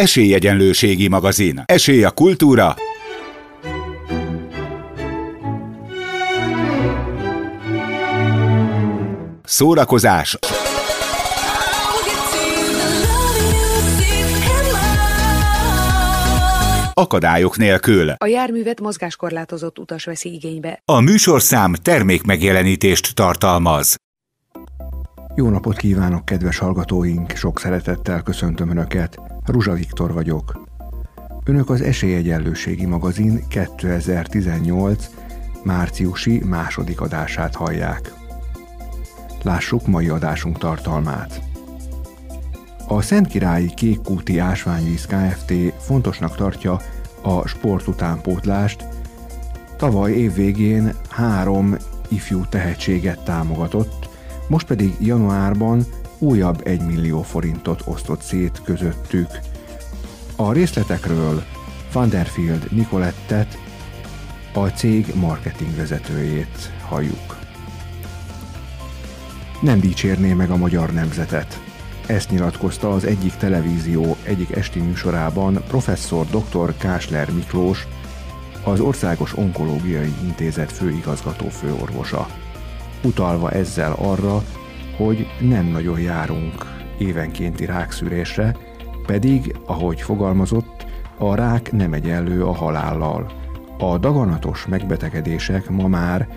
Esélyegyenlőségi magazin. Esély a kultúra. Szórakozás. Akadályok nélkül. A járművet mozgáskorlátozott utas veszi igénybe. A műsorszám termékmegjelenítést tartalmaz. Jó napot kívánok, kedves hallgatóink! Sok szeretettel köszöntöm Önöket. Ruzsa Viktor vagyok. Önök az Esélyegyenlőségi magazin 2018 márciusi második adását hallják. Lássuk mai adásunk tartalmát. A Szentkirályi Kékkúti Ásványvíz Kft. fontosnak tartja a sportutánpótlást. Tavaly évvégén három ifjú tehetséget támogatott, most pedig januárban újabb 1 millió forintot osztott szét közöttük. A részletekről Vanderfield Nicolettet, a cég marketing vezetőjét halljuk. Nem dicsérné meg a magyar nemzetet. Ezt nyilatkozta az egyik televízió egyik esti műsorában professzor dr. Kásler Miklós, az Országos Onkológiai Intézet főigazgató főorvosa utalva ezzel arra, hogy nem nagyon járunk évenkénti rákszűrésre, pedig, ahogy fogalmazott, a rák nem egyenlő a halállal. A daganatos megbetegedések ma már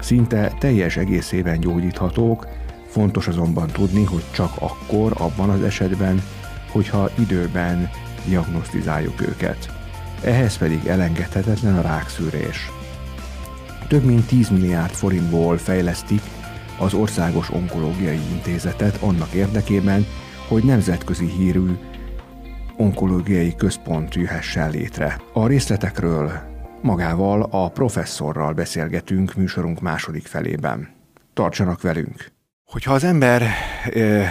szinte teljes egészében gyógyíthatók, fontos azonban tudni, hogy csak akkor, abban az esetben, hogyha időben diagnosztizáljuk őket. Ehhez pedig elengedhetetlen a rákszűrés több mint 10 milliárd forintból fejlesztik az Országos Onkológiai Intézetet annak érdekében, hogy nemzetközi hírű onkológiai központ jöhessen létre. A részletekről magával a professzorral beszélgetünk műsorunk második felében. Tartsanak velünk! Hogyha az ember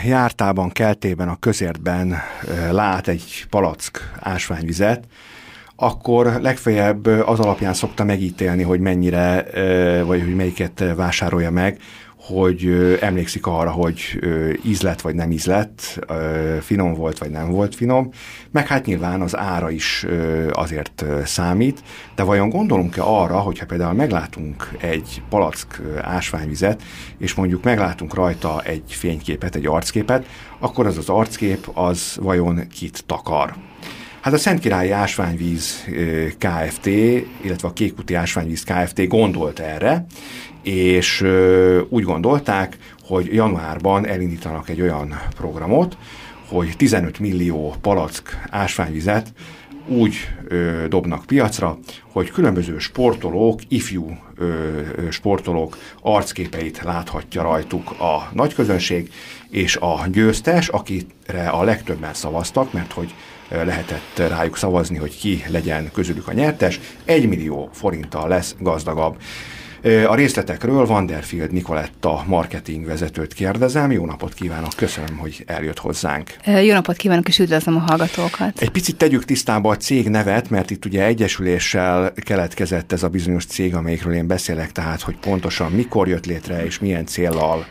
jártában, keltében, a közértben lát egy palack ásványvizet, akkor legfeljebb az alapján szokta megítélni, hogy mennyire, vagy hogy melyiket vásárolja meg, hogy emlékszik arra, hogy ízlet vagy nem ízlet, finom volt vagy nem volt finom, meg hát nyilván az ára is azért számít, de vajon gondolunk-e arra, hogyha például meglátunk egy palack ásványvizet, és mondjuk meglátunk rajta egy fényképet, egy arcképet, akkor az az arckép az vajon kit takar? Hát a Szent Királyi Ásványvíz Kft., illetve a Kékuti Ásványvíz Kft. gondolt erre, és úgy gondolták, hogy januárban elindítanak egy olyan programot, hogy 15 millió palack ásványvizet úgy ö, dobnak piacra, hogy különböző sportolók, ifjú ö, sportolók arcképeit láthatja rajtuk a nagy közönség, és a győztes, akire a legtöbben szavaztak, mert hogy lehetett rájuk szavazni, hogy ki legyen közülük a nyertes, 1 millió forinttal lesz gazdagabb. A részletekről Vanderfield Nikoletta marketing vezetőt kérdezem. Jó napot kívánok, köszönöm, hogy eljött hozzánk. Jó napot kívánok, és üdvözlöm a hallgatókat. Egy picit tegyük tisztába a cég nevet, mert itt ugye egyesüléssel keletkezett ez a bizonyos cég, amelyikről én beszélek, tehát hogy pontosan mikor jött létre, és milyen céllal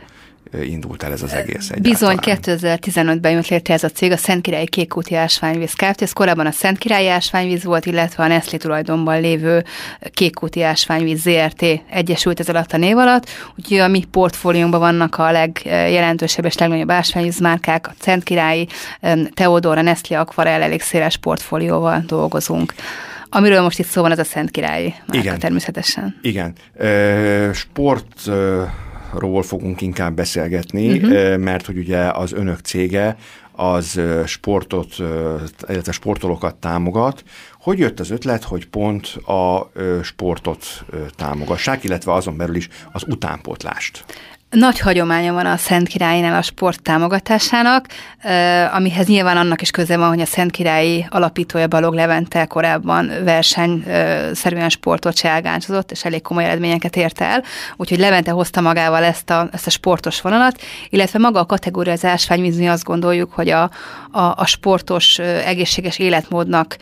indult el ez az egész egyáltalán. Bizony 2015-ben jött létre ez a cég, a Szentkirályi Kékúti Ásványvíz Kft. Ez korábban a Szentkirályi Ásványvíz volt, illetve a Nestlé tulajdonban lévő Kékúti Ásványvíz ZRT egyesült ez alatt a név alatt, úgyhogy a mi portfóliónkban vannak a legjelentősebb és legnagyobb ásványvízmárkák, a Szentkirályi, Teodor, a Nestlé Aquarel, elég széles portfólióval dolgozunk. Amiről most itt szó van, az a Szent Királyi márka Igen. természetesen. Igen. sport ról fogunk inkább beszélgetni, uh-huh. mert hogy ugye az önök cége az sportot, illetve sportolókat támogat. Hogy jött az ötlet, hogy pont a sportot támogassák, illetve azon belül is az utánpótlást? Nagy hagyománya van a Szent Királynál a sport támogatásának, amihez nyilván annak is köze van, hogy a Szent Királyi alapítója Balog Levente korábban versenyszerűen sportot se elgáncsozott, és elég komoly eredményeket érte el, úgyhogy Levente hozta magával ezt a, ezt a sportos vonalat, illetve maga a kategória az ásványvíz, mi azt gondoljuk, hogy a, a, a sportos, egészséges életmódnak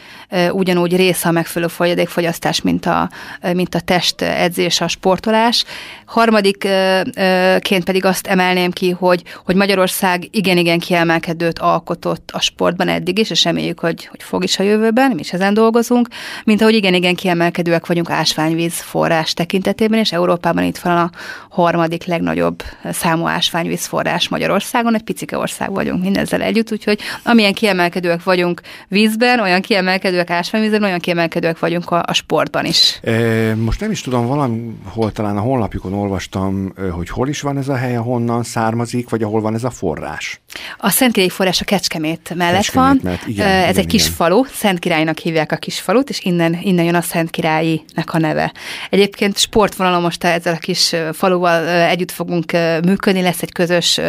ugyanúgy része a megfelelő folyadékfogyasztás, mint a, mint a test edzés, a sportolás. Harmadikként pedig azt emelném ki, hogy, hogy Magyarország igen-igen kiemelkedőt alkotott a sportban eddig is, és reméljük, hogy, hogy fog is a jövőben, mi is ezen dolgozunk, mint ahogy igen-igen kiemelkedőek vagyunk ásványvíz forrás tekintetében, és Európában itt van a harmadik legnagyobb számú ásványvíz forrás Magyarországon, egy picike ország vagyunk mindezzel együtt, úgyhogy amilyen kiemelkedőek vagyunk vízben, olyan kiemelkedőek ásványvízben, olyan kiemelkedőek vagyunk a, a sportban is. E, most nem is tudom, valahol talán a honlapjukon olvastam, hogy hol is van ez a hely, ahonnan származik, vagy ahol van ez a forrás. A Szentkirályi forrás a Kecskemét mellett Kecskemét, van. Mert igen, ez igen, egy kis igen. falu, Szentkirálynak hívják a kis falut, és innen, innen jön a Szentkirályinek a neve. Egyébként sportvonalon most ezzel a kis faluval együtt fogunk működni, lesz egy közös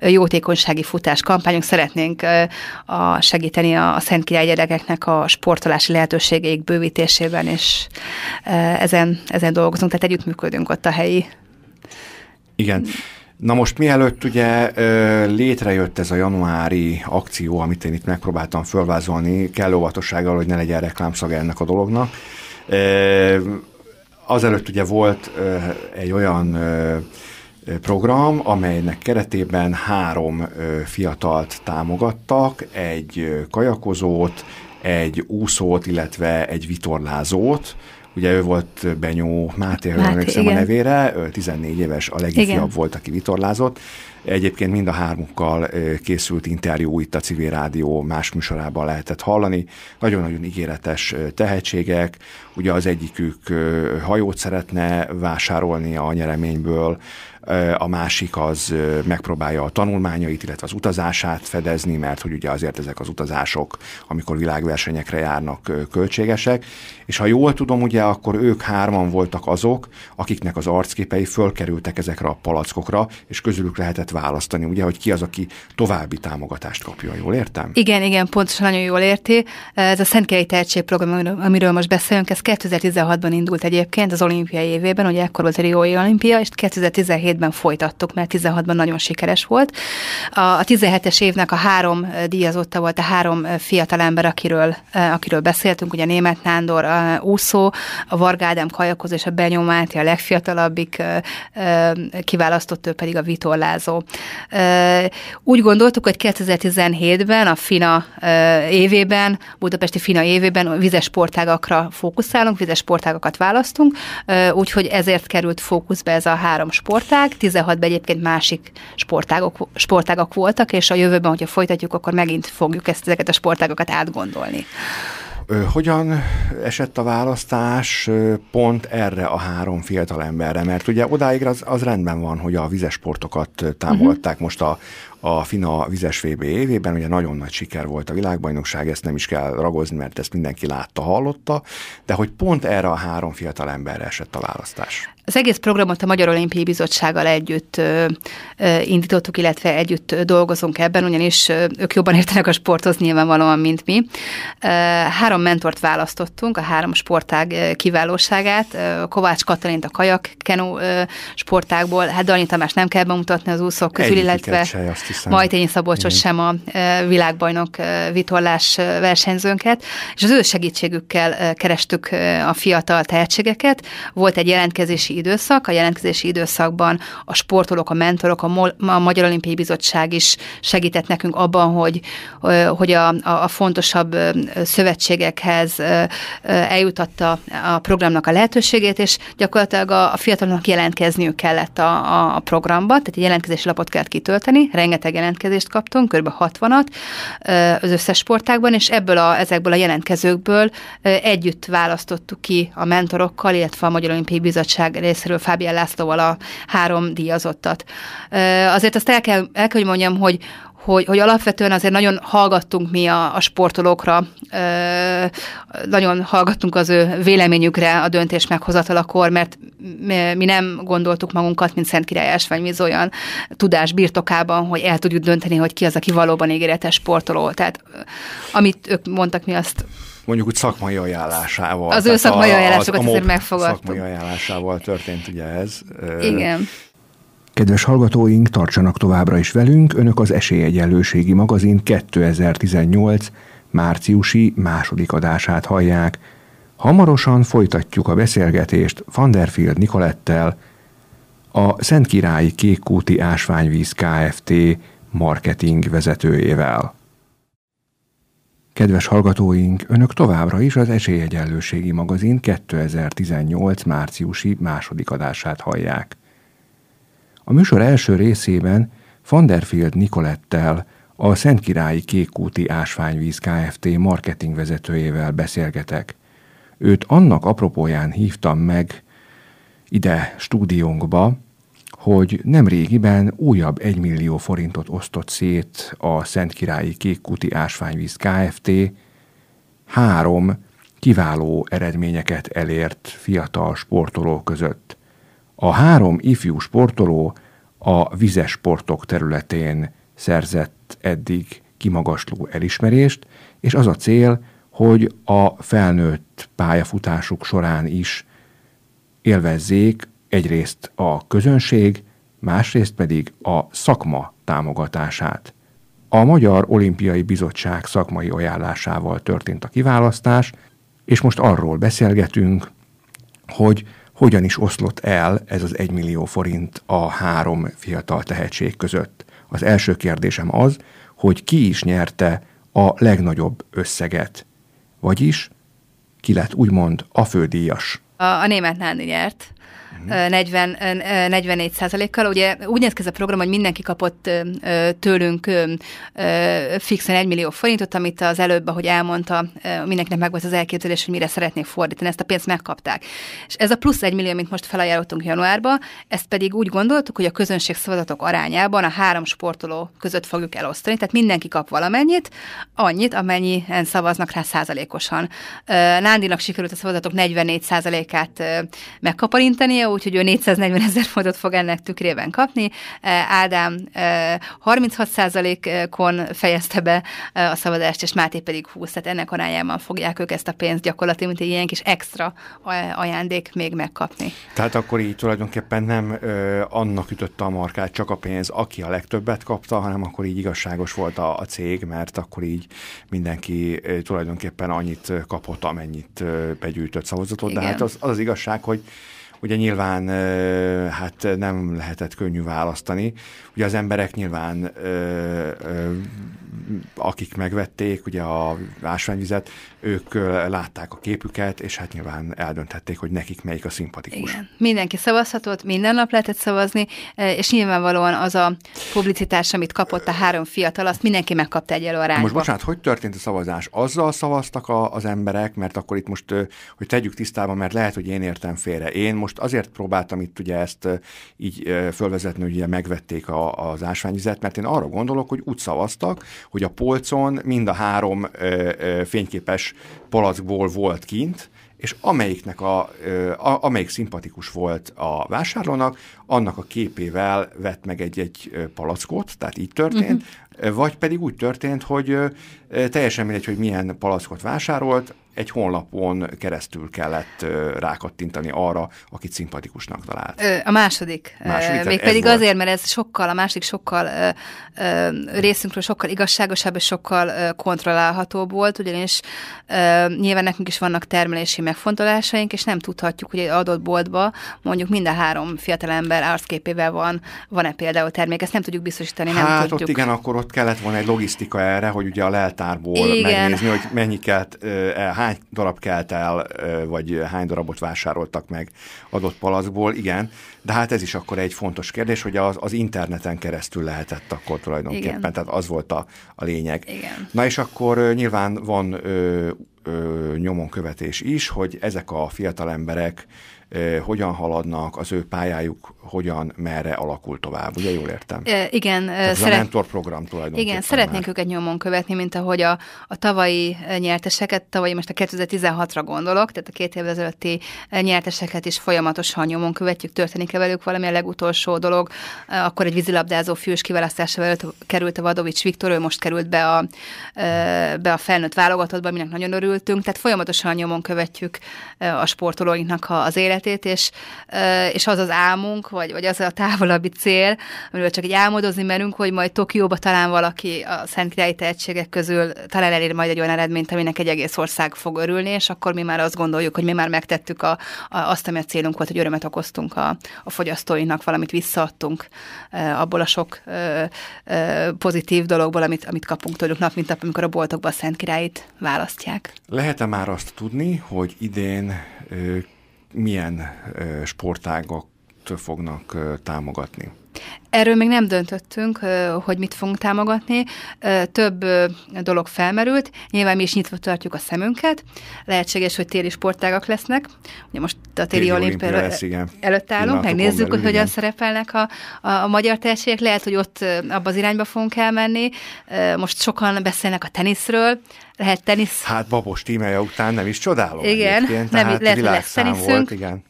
jótékonysági futás kampányunk, szeretnénk a segíteni a Szentkirály gyerekeknek a sportolási lehetőségeik bővítésében, és ezen, ezen dolgozunk, tehát együttműködünk ott a helyi. Igen. Na most mielőtt ugye létrejött ez a januári akció, amit én itt megpróbáltam fölvázolni, kell óvatossággal, hogy ne legyen reklámszaga ennek a dolognak. Azelőtt ugye volt egy olyan program, amelynek keretében három fiatalt támogattak, egy kajakozót, egy úszót, illetve egy vitorlázót, Ugye ő volt Benyó Máté, ha emlékszem a nevére, 14 éves, a legifjabb volt, aki vitorlázott. Egyébként mind a hármukkal készült interjú itt a Civil Rádió más műsorában lehetett hallani. Nagyon-nagyon ígéretes tehetségek. Ugye az egyikük hajót szeretne vásárolni a nyereményből, a másik az megpróbálja a tanulmányait, illetve az utazását fedezni, mert hogy ugye azért ezek az utazások, amikor világversenyekre járnak, költségesek, és ha jól tudom, ugye akkor ők hárman voltak azok, akiknek az arcképei fölkerültek ezekre a palackokra, és közülük lehetett választani, ugye, hogy ki az, aki további támogatást kapjon, jól értem? Igen, igen, pontosan nagyon jól érti. Ez a Szentkelyi Tehetségprogram, amiről most beszélünk, ez 2016-ban indult egyébként az olimpiai évében, ugye ekkor volt a Riói olimpia, és 2017-ben folytattuk, mert 16-ban nagyon sikeres volt. A 17-es évnek a három díjazotta volt, a három fiatalember, akiről, akiről beszéltünk, ugye német Nándor, a úszó, a Varga Ádám és a Benyó Máté a legfiatalabbik, kiválasztott ő pedig a vitorlázó. Úgy gondoltuk, hogy 2017-ben, a FINA évében, Budapesti FINA évében vizes sportágakra fókuszálunk, vizes sportágakat választunk, úgyhogy ezért került fókuszba ez a három sportág. 16-ban egyébként másik sportágok, sportágak voltak, és a jövőben, hogyha folytatjuk, akkor megint fogjuk ezt, ezeket a sportágokat átgondolni. Hogyan esett a választás pont erre a három fiatal emberre? Mert ugye odáig az, az rendben van, hogy a vizes sportokat támogatták uh-huh. most a, a FINA vizes VB évében, ugye nagyon nagy siker volt a világbajnokság, ezt nem is kell ragozni, mert ezt mindenki látta, hallotta, de hogy pont erre a három fiatal emberre esett a választás. Az egész programot a Magyar Olimpiai Bizottsággal együtt ö, ö, indítottuk, illetve együtt dolgozunk ebben, ugyanis ö, ők jobban értenek a sporthoz nyilvánvalóan, mint mi. Ö, három mentort választottunk, a három sportág kiválóságát. Kovács Katalint a kajak kenu sportágból, hát Dani Tamás nem kell bemutatni az úszók közül, illetve Majtényi Szabolcsos sem a világbajnok vitorlás versenyzőnket, és az ő segítségükkel kerestük a fiatal tehetségeket. Volt egy jelentkezési időszak. A jelentkezési időszakban a sportolók, a mentorok, a, Mol- a Magyar Olimpiai Bizottság is segített nekünk abban, hogy, hogy a, a fontosabb szövetségekhez eljutatta a programnak a lehetőségét, és gyakorlatilag a, a fiataloknak jelentkezniük kellett a, a, a programba, tehát egy jelentkezési lapot kellett kitölteni, rengeteg jelentkezést kaptunk, kb. 60-at az összes sportágban, és ebből a, ezekből a jelentkezőkből együtt választottuk ki a mentorokkal, illetve a Magyar Olimpiai Bizottság részéről Fábián Lászlóval a három díjazottat. Azért azt el kell, el kell hogy mondjam, hogy, hogy, hogy alapvetően azért nagyon hallgattunk mi a, a sportolókra, ö, nagyon hallgattunk az ő véleményükre a döntés meghozatalakor, mert mi, nem gondoltuk magunkat, mint Szent Király Ásványvíz olyan tudás birtokában, hogy el tudjuk dönteni, hogy ki az, aki valóban ígéretes sportoló. Tehát amit ők mondtak, mi azt mondjuk úgy szakmai ajánlásával. Az ő szakmai ajánlásokat azért megfogadtuk. Szakmai ajánlásával történt ugye ez. Igen. Kedves hallgatóink, tartsanak továbbra is velünk, Önök az Esélyegyenlőségi magazin 2018 márciusi második adását hallják. Hamarosan folytatjuk a beszélgetést Vanderfield Nikolettel, a Szentkirályi Kékkúti Ásványvíz Kft. marketing vezetőjével. Kedves hallgatóink, Önök továbbra is az Esélyegyenlőségi magazin 2018 márciusi második adását hallják. A műsor első részében Vanderfield Nikolettel, a Szentkirályi Kékkúti Ásványvíz Kft. marketing vezetőjével beszélgetek. Őt annak apropóján hívtam meg ide stúdiónkba, hogy nem régiben újabb 1 millió forintot osztott szét a Szentkirályi Kékkúti Ásványvíz Kft. három kiváló eredményeket elért fiatal sportoló között. A három ifjú sportoló a vizes sportok területén szerzett eddig kimagasló elismerést, és az a cél, hogy a felnőtt pályafutásuk során is élvezzék egyrészt a közönség, másrészt pedig a szakma támogatását. A Magyar Olimpiai Bizottság szakmai ajánlásával történt a kiválasztás, és most arról beszélgetünk, hogy hogyan is oszlott el ez az 1 millió forint a három fiatal tehetség között. Az első kérdésem az, hogy ki is nyerte a legnagyobb összeget, vagyis ki lett úgymond a fődíjas. A, a német Nándi nyert. 40, 44 százalékkal. Ugye úgy néz ki ez a program, hogy mindenki kapott tőlünk fixen 1 millió forintot, amit az előbb, ahogy elmondta, mindenkinek meg volt az elképzelés, hogy mire szeretnék fordítani. Ezt a pénzt megkapták. És ez a plusz 1 millió, amit most felajánlottunk januárba, ezt pedig úgy gondoltuk, hogy a közönség szavazatok arányában a három sportoló között fogjuk elosztani, tehát mindenki kap valamennyit, annyit, amennyien szavaznak rá százalékosan. Nándinak sikerült a szavazatok 44 százalékát megkaparintania, úgyhogy ő 440 ezer forintot fog ennek tükrében kapni. Ádám 36%-on fejezte be a szavazást, és Máté pedig 20, tehát ennek arányában fogják ők ezt a pénzt gyakorlatilag, mint egy ilyen kis extra ajándék még megkapni. Tehát akkor így tulajdonképpen nem ö, annak ütötte a markát csak a pénz, aki a legtöbbet kapta, hanem akkor így igazságos volt a, a cég, mert akkor így mindenki ö, tulajdonképpen annyit kapott, amennyit ö, begyűjtött szavazatot. Igen. De hát az, az az igazság, hogy Ugye nyilván hát nem lehetett könnyű választani. Ugye az emberek nyilván akik megvették ugye a ásványvizet, ők látták a képüket, és hát nyilván eldönthették, hogy nekik melyik a szimpatikus. Igen. Mindenki szavazhatott, minden nap lehetett szavazni, és nyilvánvalóan az a publicitás, amit kapott a három fiatal, azt mindenki megkapta egy arányba. Most bocsánat, hogy történt a szavazás? Azzal szavaztak a, az emberek, mert akkor itt most, hogy tegyük tisztában, mert lehet, hogy én értem félre. Én most azért próbáltam itt ugye ezt így fölvezetni, hogy ugye megvették a, az ásványvizet, mert én arra gondolok, hogy úgy szavaztak, hogy a polcon mind a három ö, ö, fényképes palackból volt kint, és amelyiknek a, a, amelyik szimpatikus volt a vásárlónak, annak a képével vett meg egy-egy palackot, tehát így történt, uh-huh. vagy pedig úgy történt, hogy teljesen mindegy, hogy milyen palackot vásárolt, egy honlapon keresztül kellett rákattintani arra, akit szimpatikusnak talált. A második. második Mégpedig azért, mert ez sokkal, a másik sokkal részünkről sokkal igazságosabb és sokkal kontrollálhatóbb volt, ugyanis nyilván nekünk is vannak termelési megfontolásaink, és nem tudhatjuk, hogy egy adott boltba mondjuk minden három fiatalember arcképével van, van-e például termék, ezt nem tudjuk biztosítani, nem hát tudjuk. ott igen, akkor ott kellett volna egy logisztika erre, hogy ugye a leltárból igen. megnézni, hogy mennyi kelt, hány darab kelt el, vagy hány darabot vásároltak meg adott palackból, igen, de hát ez is akkor egy fontos kérdés, hogy az, az interneten keresztül lehetett akkor tulajdonképpen, igen. tehát az volt a, a lényeg. Igen. Na és akkor nyilván van ö, ö, nyomonkövetés is, hogy ezek a fiatal emberek hogyan haladnak, az ő pályájuk hogyan, merre alakul tovább. Ugye jól értem? E, igen. Tehát szeret... a mentorprogram tulajdonképpen. Igen, szeretnénk már. őket nyomon követni, mint ahogy a, a tavalyi nyerteseket, tavalyi most a 2016-ra gondolok, tehát a két évvel ezelőtti nyerteseket is folyamatosan nyomon követjük, történik-e velük valami a legutolsó dolog. Akkor egy vízilabdázó fűs kiválasztása előtt került a Vadovics Viktor, ő most került be a, be a felnőtt válogatottba, aminek nagyon örültünk. Tehát folyamatosan nyomon követjük a sportolóinknak az életét, és, és az az álmunk, vagy, vagy az a távolabbi cél, amiről csak egy álmodozni merünk, hogy majd Tokióba talán valaki a Szent Királyi tehetségek közül talán elér majd egy olyan eredményt, aminek egy egész ország fog örülni, és akkor mi már azt gondoljuk, hogy mi már megtettük a, a, azt, ami a célunk volt, hogy örömet okoztunk a, a fogyasztóinak, valamit visszaadtunk abból a sok pozitív dologból, amit, amit kapunk tőlük nap, mint nap, amikor a boltokban a Szent Királyt választják. Lehet-e már azt tudni, hogy idén milyen ö, sportágok fognak támogatni? Erről még nem döntöttünk, hogy mit fogunk támogatni. Több dolog felmerült. Nyilván mi is nyitva tartjuk a szemünket. Lehetséges, hogy téli sportágak lesznek. Ugye most a téli, téli olimpia előtt állunk, megnézzük, hogy hogyan szerepelnek a, a, a magyar tehetségek. Lehet, hogy ott abba az irányba fogunk elmenni. Most sokan beszélnek a teniszről. Lehet tenisz. Hát Babos tímeje után nem is csodálom. Igen, nem, lehet, hogy lesz teniszünk. Volt, igen.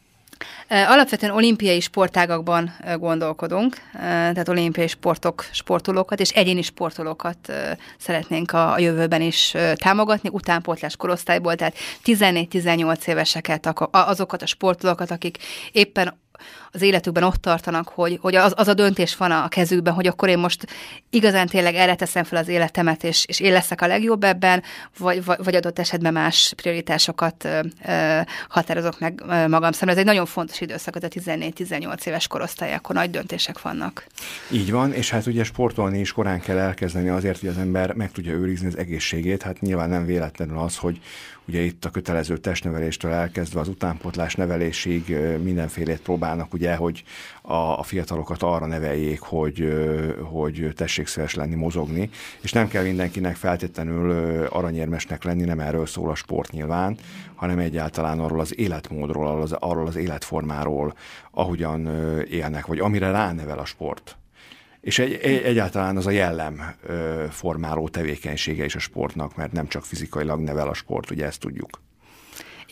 Alapvetően olimpiai sportágakban gondolkodunk, tehát olimpiai sportok, sportolókat és egyéni sportolókat szeretnénk a jövőben is támogatni, utánpótlás korosztályból, tehát 14-18 éveseket, azokat a sportolókat, akik éppen az életükben ott tartanak, hogy, hogy az, az a döntés van a kezükben, hogy akkor én most igazán tényleg erre teszem fel az életemet, és, és én leszek a legjobb ebben, vagy, vagy, adott esetben más prioritásokat ö, ö, határozok meg magam szemben. Ez egy nagyon fontos időszak, az a 14-18 éves korosztály, akkor nagy döntések vannak. Így van, és hát ugye sportolni is korán kell elkezdeni azért, hogy az ember meg tudja őrizni az egészségét. Hát nyilván nem véletlenül az, hogy ugye itt a kötelező testneveléstől elkezdve az utánpotlás nevelésig mindenfélét próbálnak ugye, hogy a, a fiatalokat arra neveljék, hogy, hogy tessék szíves lenni, mozogni, és nem kell mindenkinek feltétlenül aranyérmesnek lenni, nem erről szól a sport nyilván, hanem egyáltalán arról az életmódról, arról az, arról az életformáról, ahogyan élnek, vagy amire ránevel a sport. És egy, egy, egyáltalán az a jellem ö, formáló tevékenysége is a sportnak, mert nem csak fizikailag nevel a sport, ugye ezt tudjuk.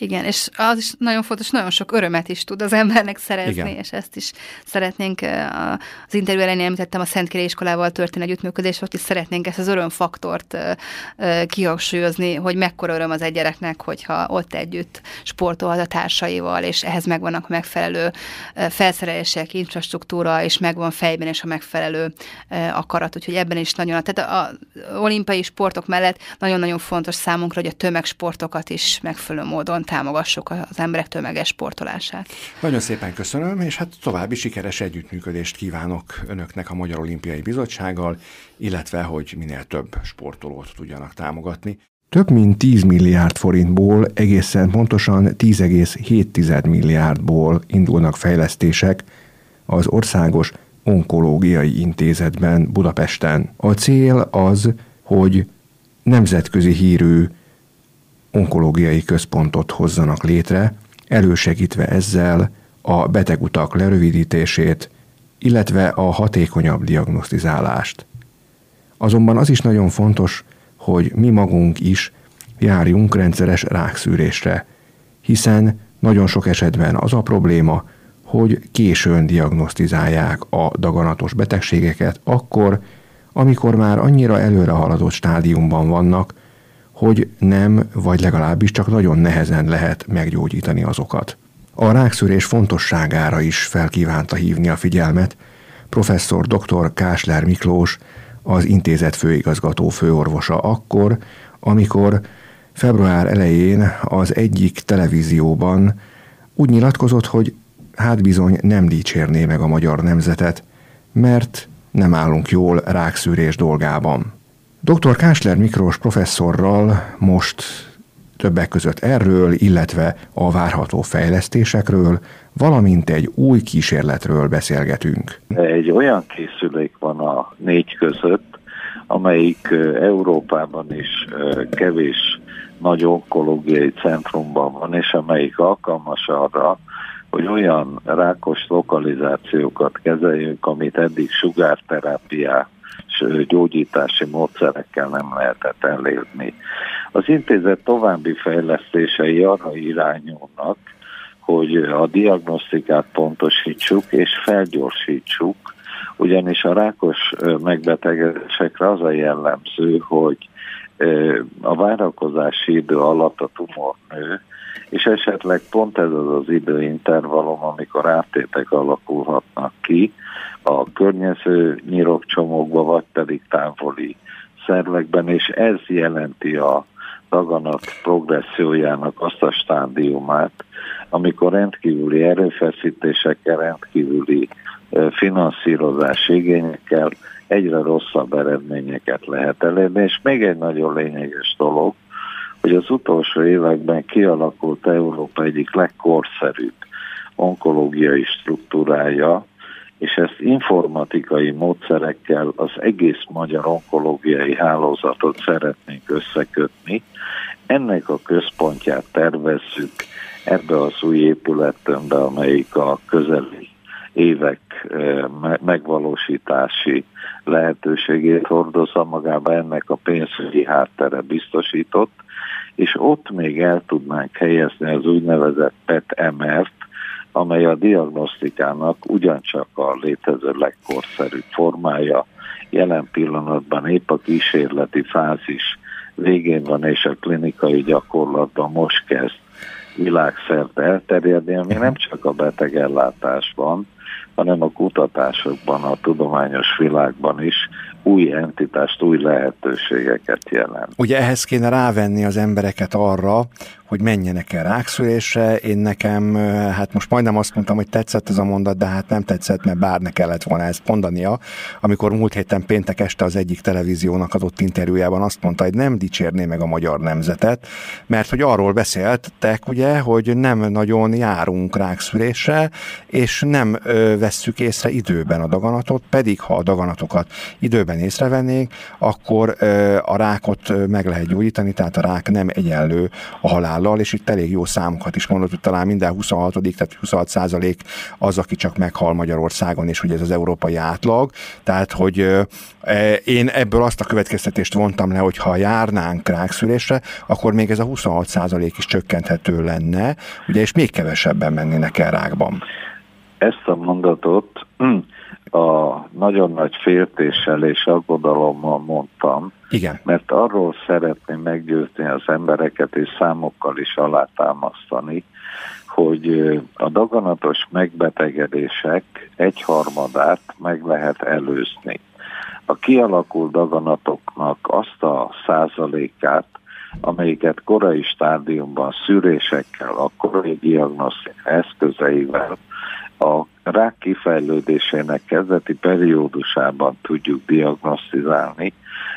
Igen, és az is nagyon fontos, nagyon sok örömet is tud az embernek szerezni, Igen. és ezt is szeretnénk, az interjú elején említettem a Szentkéré iskolával történő együttműködés, ott is szeretnénk ezt az örömfaktort kihangsúlyozni, hogy mekkora öröm az egy gyereknek, hogyha ott együtt sportolhat a társaival, és ehhez megvannak megfelelő felszerelések, infrastruktúra, és megvan fejben és a megfelelő akarat, úgyhogy ebben is nagyon, tehát az olimpiai sportok mellett nagyon-nagyon fontos számunkra, hogy a tömegsportokat is megfelelő módon támogassuk az emberek tömeges sportolását. Nagyon szépen köszönöm, és hát további sikeres együttműködést kívánok önöknek a Magyar Olimpiai Bizottsággal, illetve hogy minél több sportolót tudjanak támogatni. Több mint 10 milliárd forintból, egészen pontosan 10,7 milliárdból indulnak fejlesztések az Országos Onkológiai Intézetben Budapesten. A cél az, hogy nemzetközi hírű onkológiai központot hozzanak létre, elősegítve ezzel a betegutak lerövidítését, illetve a hatékonyabb diagnosztizálást. Azonban az is nagyon fontos, hogy mi magunk is járjunk rendszeres rákszűrésre, hiszen nagyon sok esetben az a probléma, hogy későn diagnosztizálják a daganatos betegségeket, akkor, amikor már annyira előre haladott stádiumban vannak, hogy nem, vagy legalábbis csak nagyon nehezen lehet meggyógyítani azokat. A rákszűrés fontosságára is felkívánta hívni a figyelmet professzor dr. Kásler Miklós, az intézet főigazgató főorvosa akkor, amikor február elején az egyik televízióban úgy nyilatkozott, hogy hát bizony nem dicsérné meg a magyar nemzetet, mert nem állunk jól rákszűrés dolgában. Dr. Kásler Miklós professzorral most többek között erről, illetve a várható fejlesztésekről, valamint egy új kísérletről beszélgetünk. Egy olyan készülék van a négy között, amelyik Európában is kevés nagy onkológiai centrumban van, és amelyik alkalmas arra, hogy olyan rákos lokalizációkat kezeljünk, amit eddig sugárterápiák gyógyítási módszerekkel nem lehetett elérni. Az intézet további fejlesztései arra irányulnak, hogy a diagnosztikát pontosítsuk és felgyorsítsuk, ugyanis a rákos megbetegedésekre az a jellemző, hogy a várakozási idő alatt a tumor nő, és esetleg pont ez az az időintervallum, amikor áttétek alakulhatnak ki a környező nyirokcsomókba, vagy pedig távoli szervekben, és ez jelenti a daganat progressziójának azt a stádiumát, amikor rendkívüli erőfeszítésekkel, rendkívüli finanszírozási igényekkel egyre rosszabb eredményeket lehet elérni, és még egy nagyon lényeges dolog, hogy az utolsó években kialakult Európa egyik legkorszerűbb onkológiai struktúrája, és ezt informatikai módszerekkel az egész magyar onkológiai hálózatot szeretnénk összekötni. Ennek a központját tervezzük ebbe az új épületönbe, amelyik a közeli évek megvalósítási lehetőségét hordozza magába, ennek a pénzügyi háttere biztosított, és ott még el tudnánk helyezni az úgynevezett PET-MR-t, amely a diagnosztikának ugyancsak a létező legkorszerűbb formája, jelen pillanatban épp a kísérleti fázis végén van, és a klinikai gyakorlatban most kezd világszerte elterjedni, ami nem csak a betegellátásban, hanem a kutatásokban, a tudományos világban is új entitást, új lehetőségeket jelent. Ugye ehhez kéne rávenni az embereket arra, hogy menjenek el rákszülésre. Én nekem, hát most majdnem azt mondtam, hogy tetszett ez a mondat, de hát nem tetszett, mert bár ne kellett volna ezt mondania. Amikor múlt héten péntek este az egyik televíziónak adott interjújában azt mondta, hogy nem dicsérné meg a magyar nemzetet, mert hogy arról beszéltek, ugye, hogy nem nagyon járunk rákszülésre, és nem ö, vesszük észre időben a daganatot, pedig ha a daganatokat időben észrevennénk, akkor a rákot meg lehet gyógyítani, tehát a rák nem egyenlő a halál halállal, és itt elég jó számokat is mondott, hogy talán minden 26 tehát 26 százalék az, aki csak meghal Magyarországon, és hogy ez az európai átlag. Tehát, hogy e, én ebből azt a következtetést vontam le, hogy ha járnánk rákszülésre, akkor még ez a 26 százalék is csökkenthető lenne, ugye, és még kevesebben mennének el rákban. Ezt a mondatot a nagyon nagy féltéssel és aggodalommal mondtam, Igen. mert arról szeretném meggyőzni az embereket és számokkal is alátámasztani, hogy a daganatos megbetegedések egyharmadát meg lehet előzni. A kialakult daganatoknak azt a százalékát, amelyiket korai stádiumban szűrésekkel, a korai diagnosztika eszközeivel a rák kifejlődésének kezdeti periódusában tudjuk diagnosztizálni,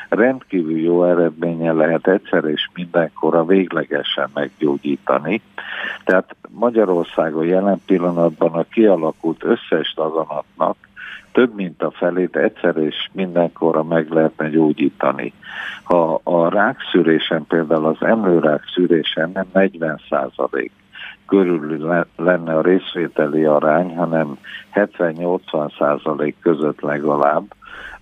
rendkívül jó eredménye lehet egyszer és mindenkor a véglegesen meggyógyítani. Tehát Magyarországon jelen pillanatban a kialakult összes daganatnak több mint a felét egyszer és mindenkorra meg lehetne gyógyítani. Ha a rákszűrésen, például az emlőrák szűrésen nem 40 százalék, körül lenne a részvételi arány, hanem 70-80 százalék között legalább,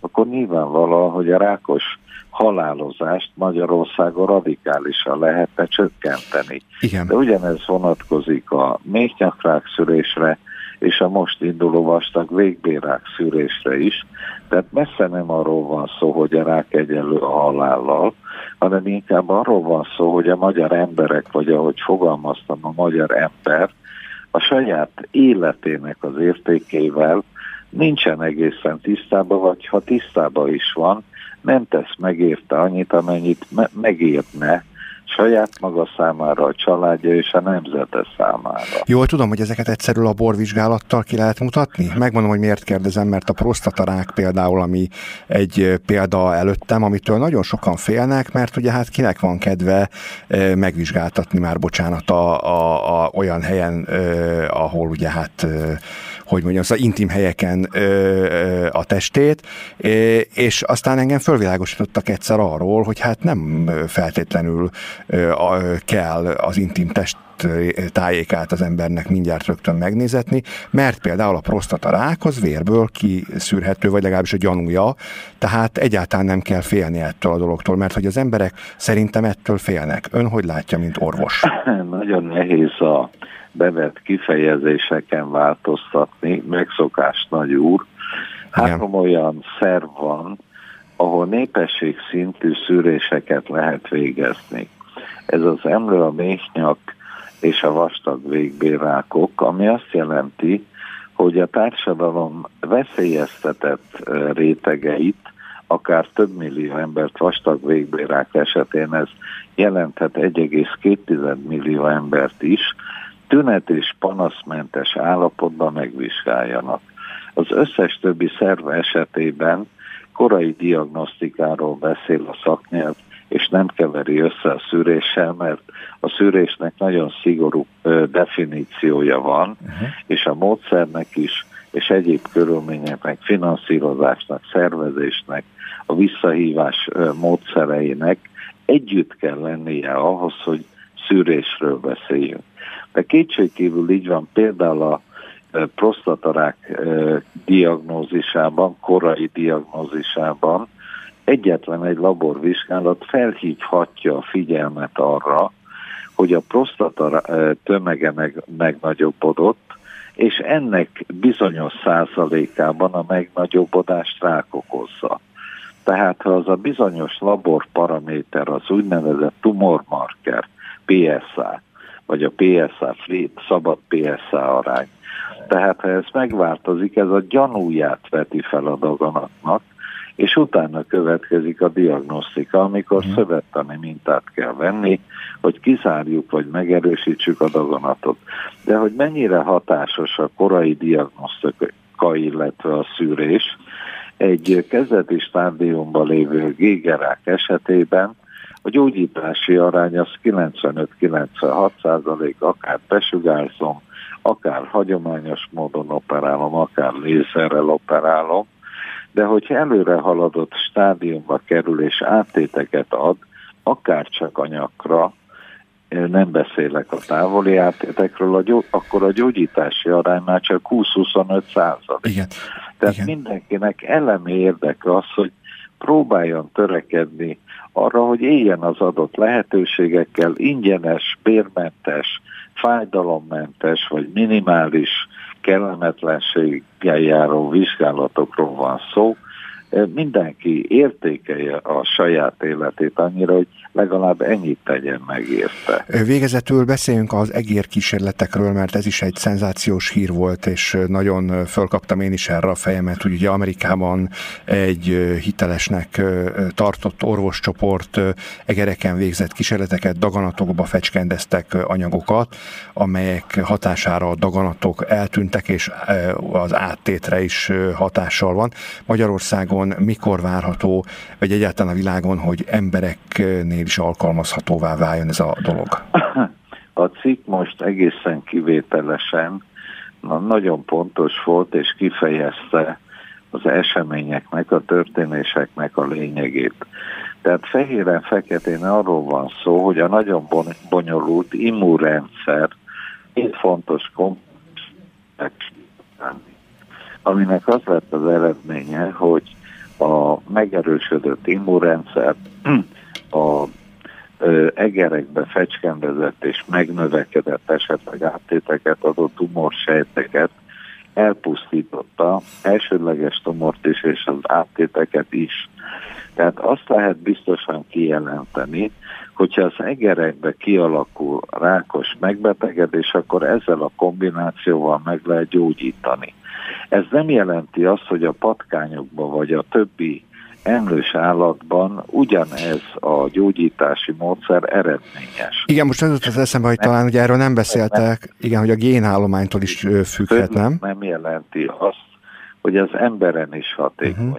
akkor nyilvánvalóan, hogy a rákos halálozást Magyarországon radikálisan lehetne csökkenteni. Igen. De ugyanez vonatkozik a méhnyakrák szülésre, és a most induló vastag végbérák szűrésre is. Tehát messze nem arról van szó, hogy a rák egyenlő a halállal, hanem inkább arról van szó, hogy a magyar emberek, vagy ahogy fogalmaztam, a magyar ember a saját életének az értékével nincsen egészen tisztában, vagy ha tisztában is van, nem tesz megérte annyit, amennyit me- megérne saját maga számára, a családja és a nemzete számára. Jól tudom, hogy ezeket egyszerű laborvizsgálattal ki lehet mutatni? Megmondom, hogy miért kérdezem, mert a prostatarák például, ami egy példa előttem, amitől nagyon sokan félnek, mert ugye hát kinek van kedve megvizsgáltatni már, bocsánat, a, a, a olyan helyen, ahol ugye hát hogy mondjam, az intim helyeken ö, ö, a testét, és aztán engem fölvilágosítottak egyszer arról, hogy hát nem feltétlenül ö, a, kell az intim test tájékát az embernek mindjárt rögtön megnézetni, mert például a prostata rák az vérből kiszűrhető, vagy legalábbis a gyanúja, tehát egyáltalán nem kell félni ettől a dologtól, mert hogy az emberek szerintem ettől félnek. Ön hogy látja, mint orvos? Nagyon nehéz a bevett kifejezéseken változtatni, megszokás nagy úr. Három olyan szerv van, ahol népesség szintű szűréseket lehet végezni. Ez az emlő, a méhnyak és a vastag végbérákok, ami azt jelenti, hogy a társadalom veszélyeztetett rétegeit, akár több millió embert vastag végbérák esetén ez jelenthet 1,2 millió embert is, tünet és panaszmentes állapotban megvizsgáljanak. Az összes többi szerve esetében korai diagnosztikáról beszél a szaknyelv, és nem keveri össze a szűréssel, mert a szűrésnek nagyon szigorú definíciója van, uh-huh. és a módszernek is, és egyéb körülményeknek, finanszírozásnak, szervezésnek, a visszahívás módszereinek együtt kell lennie ahhoz, hogy szűrésről beszéljünk. De kétségkívül így van például a prostatarák diagnózisában, korai diagnózisában egyetlen egy laborvizsgálat felhívhatja a figyelmet arra, hogy a prostata tömege meg, megnagyobbodott, és ennek bizonyos százalékában a megnagyobbodást rák okozza. Tehát ha az a bizonyos laborparaméter, az úgynevezett tumormarker, PSA, vagy a PSA free, szabad PSA arány. Tehát ha ez megváltozik, ez a gyanúját veti fel a daganatnak, és utána következik a diagnosztika, amikor uh-huh. szövettani mintát kell venni, hogy kizárjuk vagy megerősítsük a daganatot. De hogy mennyire hatásos a korai diagnosztika, illetve a szűrés, egy kezdeti stádiumban lévő gégerák esetében a gyógyítási arány az 95-96 százalék, akár besugázom, akár hagyományos módon operálom, akár lézerrel operálom, de hogyha előre haladott stádiumba kerül és áttéteket ad, akár csak anyakra, nem beszélek a távoli áttétekről, a gyó, akkor a gyógyítási arány már csak 20-25 százalék. Tehát Igen. mindenkinek elemi érdeke az, hogy próbáljon törekedni arra, hogy éljen az adott lehetőségekkel, ingyenes, bérmentes, fájdalommentes vagy minimális kellemetlenséggel járó vizsgálatokról van szó, mindenki értékelje a saját életét annyira, hogy legalább ennyit tegyen meg érte. Végezetül beszéljünk az egér kísérletekről, mert ez is egy szenzációs hír volt, és nagyon fölkaptam én is erre a fejemet, hogy ugye Amerikában egy hitelesnek tartott orvoscsoport egereken végzett kísérleteket, daganatokba fecskendeztek anyagokat, amelyek hatására a daganatok eltűntek, és az áttétre is hatással van. Magyarországon mikor várható, vagy egyáltalán a világon, hogy embereknél is alkalmazhatóvá váljon ez a dolog? A cikk most egészen kivételesen na, nagyon pontos volt, és kifejezte az eseményeknek, a történéseknek a lényegét. Tehát fehéren-feketén arról van szó, hogy a nagyon bonyolult immunrendszer két fontos komponens, aminek az lett az eredménye, hogy a megerősödött immunrendszer a egerekbe fecskendezett és megnövekedett esetleg áttéteket adó tumorsejteket elpusztította, elsődleges tumort is és az áttéteket is. Tehát azt lehet biztosan kijelenteni, hogyha az egerekbe kialakul rákos megbetegedés, akkor ezzel a kombinációval meg lehet gyógyítani. Ez nem jelenti azt, hogy a patkányokba vagy a többi emlős állatban ugyanez a gyógyítási módszer eredményes. Igen, most az az eszembe, hogy talán ugye erről nem beszéltek, igen, hogy a génállománytól is függhet, nem? Nem jelenti azt, hogy az emberen is hatékony. Uh-huh.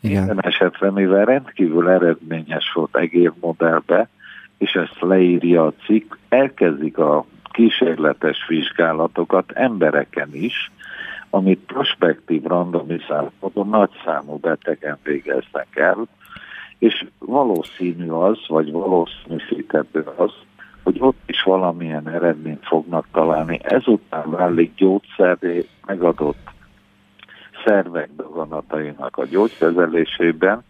Igen. Minden esetre, mivel rendkívül eredményes volt egér modellbe, és ezt leírja a cikk, elkezdik a kísérletes vizsgálatokat embereken is, amit prospektív randomizált módon nagy számú betegen végeznek el, és valószínű az, vagy valószínűsíthető az, hogy ott is valamilyen eredményt fognak találni. Ezután válik gyógyszeré megadott szervek daganatainak a gyógykezelésében.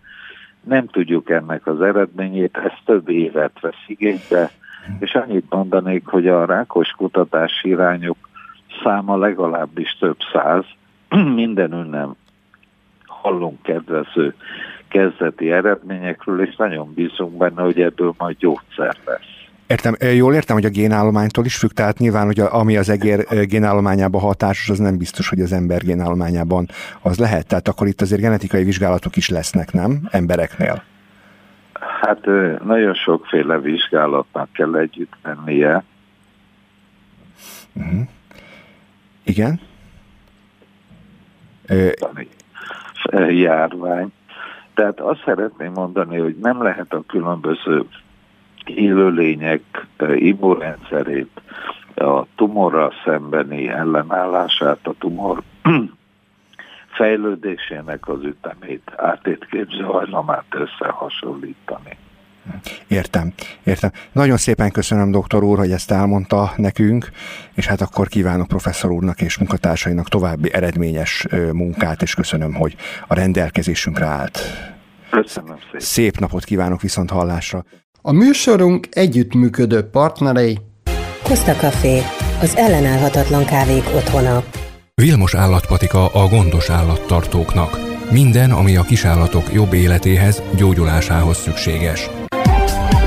Nem tudjuk ennek az eredményét, ez több évet vesz igénybe, és annyit mondanék, hogy a rákos kutatási irányok száma legalábbis több száz, minden ünnep hallunk kedvező kezdeti eredményekről, és nagyon bízunk benne, hogy ebből majd gyógyszer lesz. Értem, jól értem, hogy a génállománytól is függ, tehát nyilván, hogy a, ami az egér génállományában hatásos, az nem biztos, hogy az ember génállományában az lehet. Tehát akkor itt azért genetikai vizsgálatok is lesznek, nem? Embereknél. Hát nagyon sokféle vizsgálatnak kell együtt lennie. Uh-huh. Igen? Járvány. Tehát azt szeretném mondani, hogy nem lehet a különböző élőlények immunrendszerét, a tumorral szembeni ellenállását, a tumor fejlődésének az ütemét, átétképző hajlamát összehasonlítani. Értem, értem. Nagyon szépen köszönöm, doktor úr, hogy ezt elmondta nekünk, és hát akkor kívánok professzor úrnak és munkatársainak további eredményes munkát, és köszönöm, hogy a rendelkezésünkre állt. Köszönöm szépen. Szép napot kívánok viszont hallásra. A műsorunk együttműködő partnerei Costa Café, az ellenállhatatlan kávék otthona. Vilmos állatpatika a gondos állattartóknak. Minden, ami a kisállatok jobb életéhez, gyógyulásához szükséges.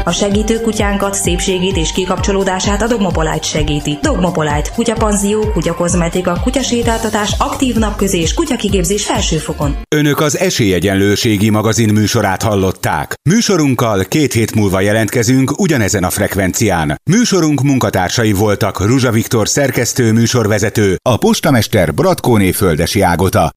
A segítő kutyánkat, szépségét és kikapcsolódását a Dogmopolite segíti. Dogmopolite, kutyapanzió, kutyakozmetika, kutyasétáltatás, aktív napközés, kutyakigépzés felsőfokon. Önök az Esélyegyenlőségi magazin műsorát hallották. Műsorunkkal két hét múlva jelentkezünk ugyanezen a frekvencián. Műsorunk munkatársai voltak Ruzsa Viktor szerkesztő műsorvezető, a postamester Bratkóné Földesi Ágota.